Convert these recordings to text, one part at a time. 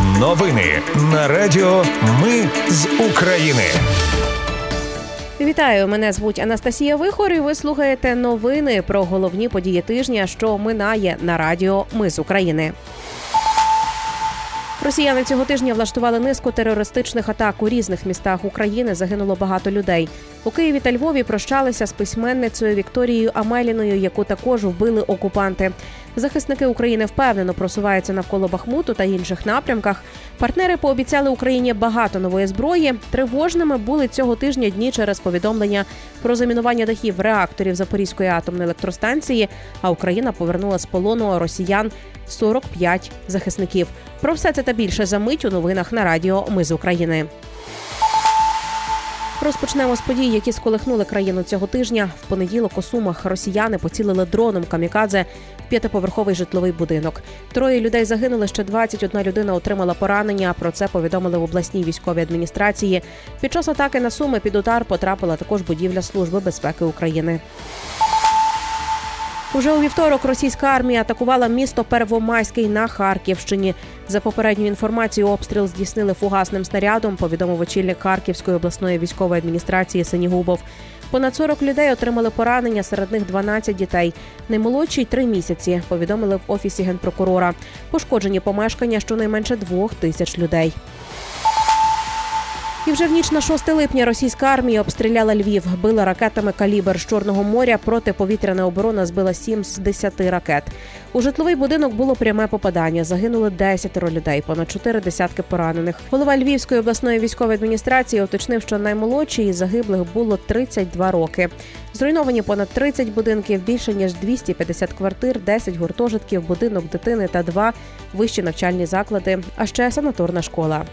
Новини на Радіо Ми з України. Вітаю, мене звуть Анастасія Вихор. і Ви слухаєте новини про головні події тижня, що минає на радіо Ми з України. Росіяни цього тижня влаштували низку терористичних атак у різних містах України. Загинуло багато людей. У Києві та Львові прощалися з письменницею Вікторією Амеліною, яку також вбили окупанти. Захисники України впевнено просуваються навколо Бахмуту та інших напрямках. Партнери пообіцяли Україні багато нової зброї. Тривожними були цього тижня дні через повідомлення про замінування дахів реакторів Запорізької атомної електростанції. А Україна повернула з полону росіян 45 захисників. Про все це та більше за мить у новинах на радіо Ми з України. Розпочнемо з подій, які сколихнули країну цього тижня. В понеділок у сумах росіяни поцілили дроном камікадзе в п'ятиповерховий житловий будинок. Троє людей загинули. Ще 21 людина отримала поранення. Про це повідомили в обласній військовій адміністрації. Під час атаки на суми під удар потрапила також будівля Служби безпеки України. Уже у вівторок російська армія атакувала місто Первомайський на Харківщині. За попередньою інформацією, обстріл здійснили фугасним снарядом. Повідомив очільник Харківської обласної військової адміністрації Сенігубов. Понад 40 людей отримали поранення, серед них 12 дітей. Наймолодший три місяці. Повідомили в офісі генпрокурора. Пошкоджені помешкання щонайменше двох тисяч людей. І вже в ніч на 6 липня російська армія обстріляла Львів, била ракетами калібр з Чорного моря. Протиповітряна оборона збила 7 з 10 ракет. У житловий будинок було пряме попадання. Загинули 10 людей, понад 4 десятки поранених. Голова Львівської обласної військової адміністрації уточнив, що наймолодшій із загиблих було 32 роки. Зруйновані понад 30 будинків, більше ніж 250 квартир, 10 гуртожитків, будинок дитини та два вищі навчальні заклади, а ще санаторна школа.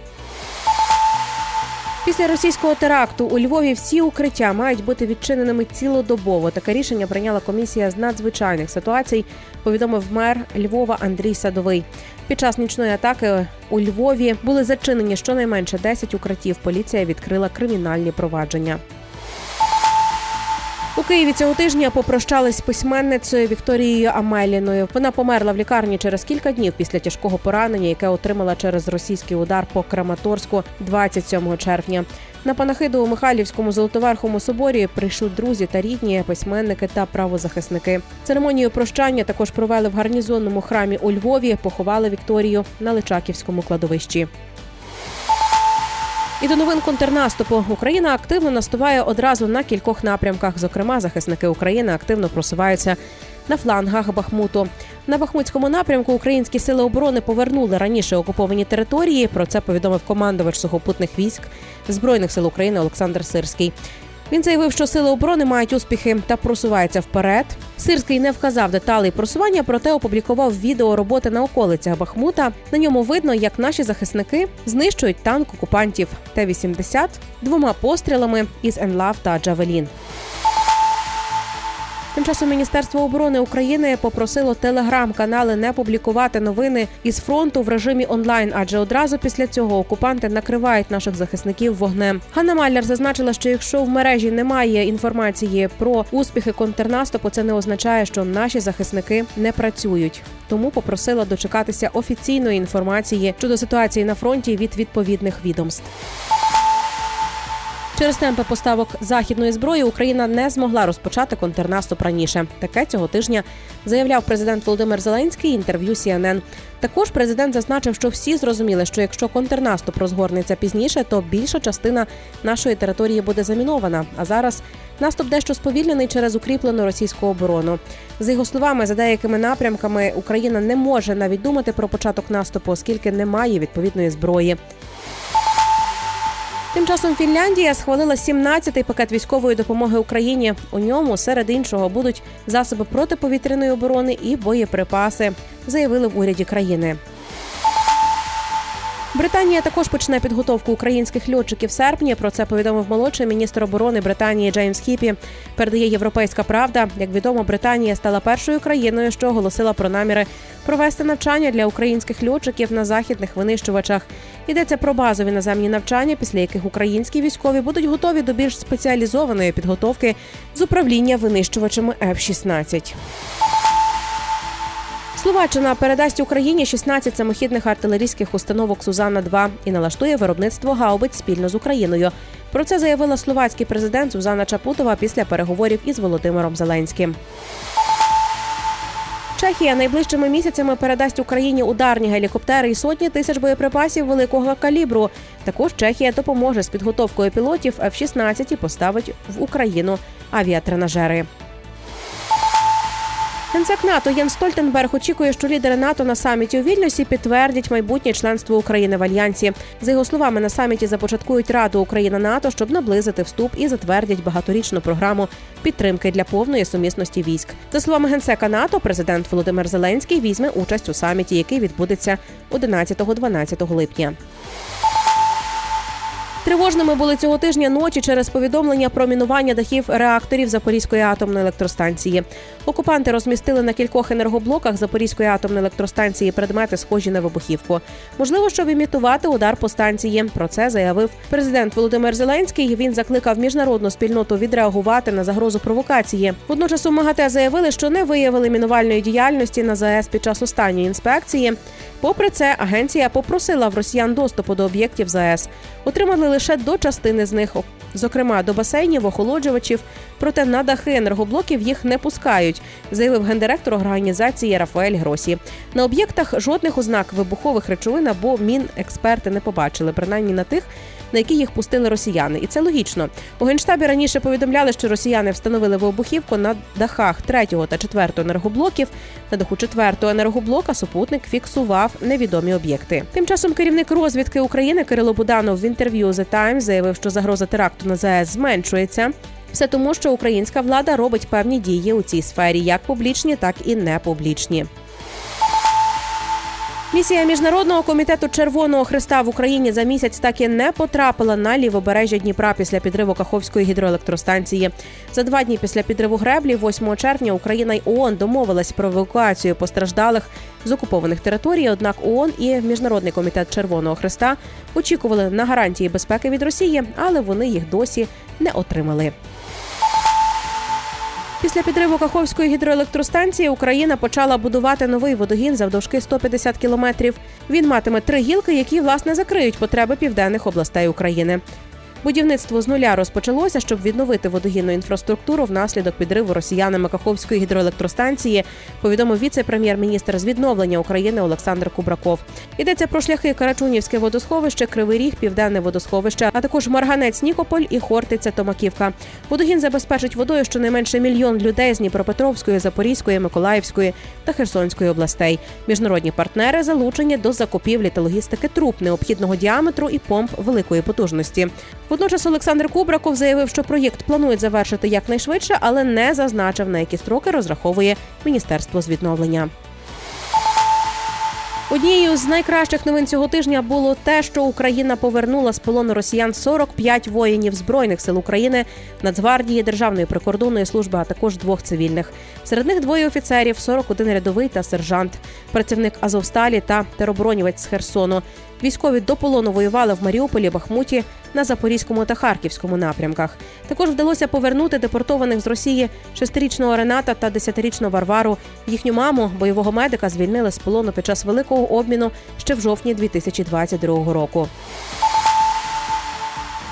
Після російського теракту у Львові всі укриття мають бути відчиненими цілодобово. Таке рішення прийняла комісія з надзвичайних ситуацій. Повідомив мер Львова Андрій Садовий. Під час нічної атаки у Львові були зачинені щонайменше 10 укриттів. Поліція відкрила кримінальні провадження. У Києві цього тижня попрощались письменницею Вікторією Амеліною. Вона померла в лікарні через кілька днів після тяжкого поранення, яке отримала через російський удар по Краматорську 27 червня. На панахиду у Михайлівському золотоверхому соборі прийшли друзі та рідні, письменники та правозахисники. Церемонію прощання також провели в гарнізонному храмі у Львові. Поховали Вікторію на Личаківському кладовищі. І до новин контрнаступу Україна активно наступає одразу на кількох напрямках. Зокрема, захисники України активно просуваються на флангах Бахмуту. На Бахмутському напрямку українські сили оборони повернули раніше окуповані території. Про це повідомив командувач сухопутних військ збройних сил України Олександр Сирський. Він заявив, що сили оборони мають успіхи та просуваються вперед. Сирський не вказав деталей просування, проте опублікував відео роботи на околицях Бахмута. На ньому видно, як наші захисники знищують танк окупантів Т-80 двома пострілами із «Енлав» та Джавелін. Тим часом Міністерство оборони України попросило телеграм-канали не публікувати новини із фронту в режимі онлайн, адже одразу після цього окупанти накривають наших захисників вогнем. Ганна Маляр зазначила, що якщо в мережі немає інформації про успіхи контрнаступу, це не означає, що наші захисники не працюють. Тому попросила дочекатися офіційної інформації щодо ситуації на фронті від відповідних відомств. Через темпи поставок західної зброї Україна не змогла розпочати контрнаступ раніше. Таке цього тижня заявляв президент Володимир Зеленський. Інтерв'ю CNN. Також президент зазначив, що всі зрозуміли, що якщо контрнаступ розгорнеться пізніше, то більша частина нашої території буде замінована. А зараз наступ дещо сповільнений через укріплену російську оборону. За його словами, за деякими напрямками Україна не може навіть думати про початок наступу, оскільки немає відповідної зброї. Тим часом Фінляндія схвалила 17-й пакет військової допомоги Україні. У ньому серед іншого будуть засоби протиповітряної оборони і боєприпаси, заявили в уряді країни. Британія також почне підготовку українських льотчиків в серпні. Про це повідомив молодший міністр оборони Британії Джеймс Хіпі. Передає європейська правда. Як відомо, Британія стала першою країною, що оголосила про наміри провести навчання для українських льотчиків на західних винищувачах. Йдеться про базові наземні навчання, після яких українські військові будуть готові до більш спеціалізованої підготовки з управління винищувачами F-16. Словаччина передасть Україні 16 самохідних артилерійських установок Сузанна 2 і налаштує виробництво гаубиць спільно з Україною. Про це заявила словацький президент Сузана Чапутова після переговорів із Володимиром Зеленським. Чехія найближчими місяцями передасть Україні ударні гелікоптери і сотні тисяч боєприпасів великого калібру. Також Чехія допоможе з підготовкою пілотів F-16 і поставить в Україну авіатренажери. Генсек НАТО Єн Стольтенберг очікує, що лідери НАТО на саміті у Вільнюсі підтвердять майбутнє членство України в альянсі. За його словами, на саміті започаткують Раду Україна НАТО, щоб наблизити вступ і затвердять багаторічну програму підтримки для повної сумісності військ. За словами генсека НАТО, президент Володимир Зеленський візьме участь у саміті, який відбудеться 11-12 липня. Тривожними були цього тижня ночі через повідомлення про мінування дахів реакторів Запорізької атомної електростанції. Окупанти розмістили на кількох енергоблоках Запорізької атомної електростанції предмети, схожі на вибухівку. Можливо, щоб імітувати удар по станції. Про це заявив президент Володимир Зеленський. Він закликав міжнародну спільноту відреагувати на загрозу провокації. Водночас у МАГАТЕ заявили, що не виявили мінувальної діяльності на ЗАЕС під час останньої інспекції. Попри це, агенція попросила в росіян доступу до об'єктів ЗАЕС. Отримали лише до частини з них, зокрема до басейнів, охолоджувачів. Проте на дахи енергоблоків їх не пускають, заявив гендиректор організації Рафаель Гросі. На об'єктах жодних ознак вибухових речовин або мін експерти не побачили, принаймні на тих, на які їх пустили росіяни, і це логічно. У генштабі раніше повідомляли, що росіяни встановили вибухівку на дахах третього та четвертого енергоблоків. На даху четвертого енергоблока супутник фіксував невідомі об'єкти. Тим часом керівник розвідки України Кирило Буданов в інтерв'ю The Times заявив, що загроза теракту на ЗАЕС зменшується. Все тому, що українська влада робить певні дії у цій сфері, як публічні, так і непублічні. Місія міжнародного комітету Червоного Христа в Україні за місяць так і не потрапила на лівобережжя Дніпра після підриву Каховської гідроелектростанції. За два дні після підриву греблі, 8 червня, Україна й ООН домовилась про евакуацію постраждалих з окупованих територій. Однак ООН і міжнародний комітет Червоного Христа очікували на гарантії безпеки від Росії, але вони їх досі не отримали. Після підриву Каховської гідроелектростанції Україна почала будувати новий водогін завдовжки 150 кілометрів. Він матиме три гілки, які власне закриють потреби південних областей України. Будівництво з нуля розпочалося, щоб відновити водогінну інфраструктуру внаслідок підриву росіянами Каховської гідроелектростанції. Повідомив віце-прем'єр-міністр з відновлення України Олександр Кубраков. Йдеться про шляхи Карачунівське водосховище, Кривий Ріг, Південне водосховище, а також Марганець Нікополь і Хортиця Томаківка. Водогін забезпечить водою щонайменше мільйон людей з Дніпропетровської, Запорізької, Миколаївської та Херсонської областей. Міжнародні партнери залучені до закупівлі та логістики труб необхідного діаметру і помп великої потужності. Водночас Олександр Кубраков заявив, що проєкт планують завершити якнайшвидше, але не зазначив на які строки розраховує міністерство з відновлення. Однією з найкращих новин цього тижня було те, що Україна повернула з полону росіян 45 воїнів збройних сил України, Нацгвардії, Державної прикордонної служби, а також двох цивільних. Серед них двоє офіцерів, 41 рядовий та сержант, працівник Азовсталі та тероборонівець з Херсону. Військові до полону воювали в Маріуполі, Бахмуті, на Запорізькому та Харківському напрямках. Також вдалося повернути депортованих з Росії шестирічного Рената та десятирічного Варвару. Їхню маму бойового медика звільнили з полону під час великого обміну ще в жовтні 2022 року.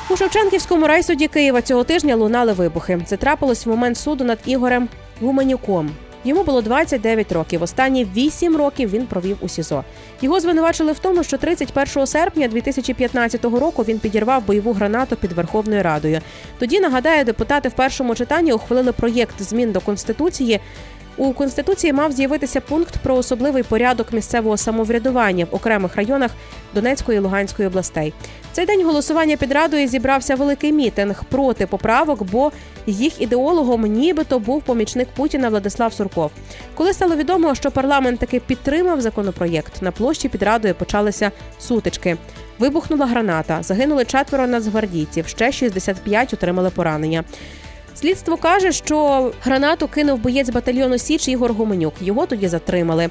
У Шевченківському райсуді Києва цього тижня лунали вибухи. Це трапилось в момент суду над Ігорем Гуменюком. Йому було 29 років. Останні 8 років він провів у СІЗО. Його звинувачили в тому, що 31 серпня 2015 року він підірвав бойову гранату під Верховною Радою. Тоді нагадаю, депутати в першому читанні ухвалили проєкт змін до конституції. У конституції мав з'явитися пункт про особливий порядок місцевого самоврядування в окремих районах Донецької і Луганської областей. Цей день голосування під радою зібрався великий мітинг проти поправок, бо їх ідеологом нібито був помічник Путіна Владислав Сурков. Коли стало відомо, що парламент таки підтримав законопроєкт, на площі під радою почалися сутички. Вибухнула граната, загинули четверо нацгвардійців, ще 65 отримали поранення. Слідство каже, що гранату кинув боєць батальйону Січ Ігор Гуменюк. Його тоді затримали.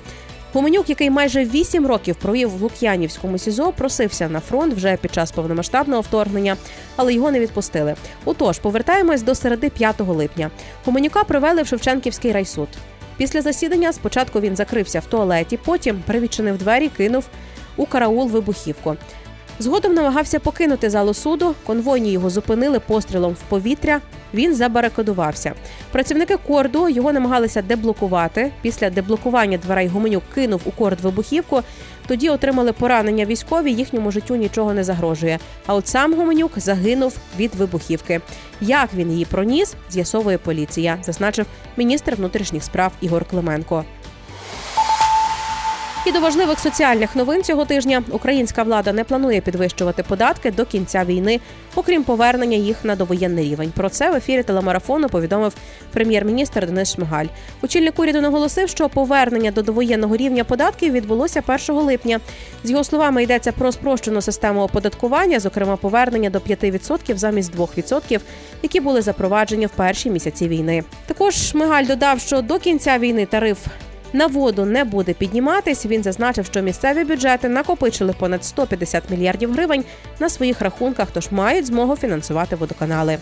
Гуменюк, який майже вісім років провів в Лук'янівському СІЗО, просився на фронт вже під час повномасштабного вторгнення, але його не відпустили. Отож, повертаємось до середи 5 липня. Гуменюка привели в Шевченківський райсуд. Після засідання спочатку він закрився в туалеті, потім привідчинив двері, кинув у караул вибухівку. Згодом намагався покинути залу суду. Конвойні його зупинили пострілом в повітря. Він забарикадувався. Працівники корду його намагалися деблокувати. Після деблокування дверей Гуменюк кинув у корд вибухівку. Тоді отримали поранення військові. Їхньому життю нічого не загрожує. А от сам Гуменюк загинув від вибухівки. Як він її проніс, з'ясовує поліція, зазначив міністр внутрішніх справ Ігор Клименко. І до важливих соціальних новин цього тижня українська влада не планує підвищувати податки до кінця війни, окрім повернення їх на довоєнний рівень. Про це в ефірі телемарафону повідомив прем'єр-міністр Денис Шмигаль. Очільник уряду наголосив, що повернення до довоєнного рівня податків відбулося 1 липня. З його словами йдеться про спрощену систему оподаткування, зокрема повернення до 5% замість 2%, які були запроваджені в перші місяці війни. Також Шмигаль додав, що до кінця війни тариф на воду не буде підніматись. Він зазначив, що місцеві бюджети накопичили понад 150 мільярдів гривень на своїх рахунках, тож мають змогу фінансувати водоканали.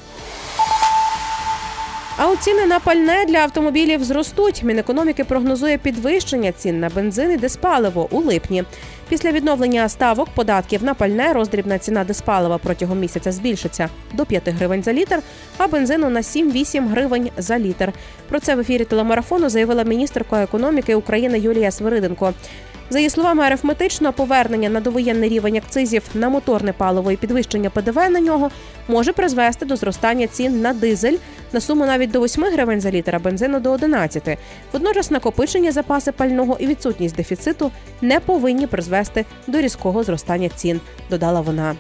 А от ціни на пальне для автомобілів зростуть. Мінекономіки прогнозує підвищення цін на бензин і диспаливо у липні. Після відновлення ставок податків на пальне роздрібна ціна диспалива протягом місяця збільшиться до 5 гривень за літр, а бензину на 7-8 гривень за літр. Про це в ефірі телемарафону заявила міністерка економіки України Юлія Свириденко. За її словами, арифметично повернення на довоєнний рівень акцизів на моторне паливо і підвищення ПДВ на нього може призвести до зростання цін на дизель на суму навіть до 8 гривень за літр, а бензину до 11. Водночас накопичення запаси пального і відсутність дефіциту не повинні призвести до різкого зростання цін, додала вона.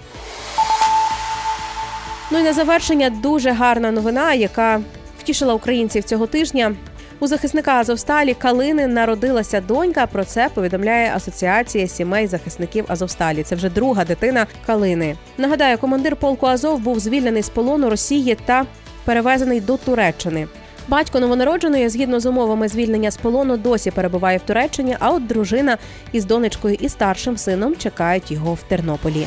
Ну і на завершення дуже гарна новина, яка втішила українців цього тижня. У захисника Азовсталі Калини народилася донька. Про це повідомляє Асоціація сімей захисників Азовсталі. Це вже друга дитина Калини. Нагадаю, командир полку Азов був звільнений з полону Росії та перевезений до Туреччини. Батько новонародженої, згідно з умовами звільнення з полону, досі перебуває в Туреччині. А от дружина із донечкою і старшим сином чекають його в Тернополі.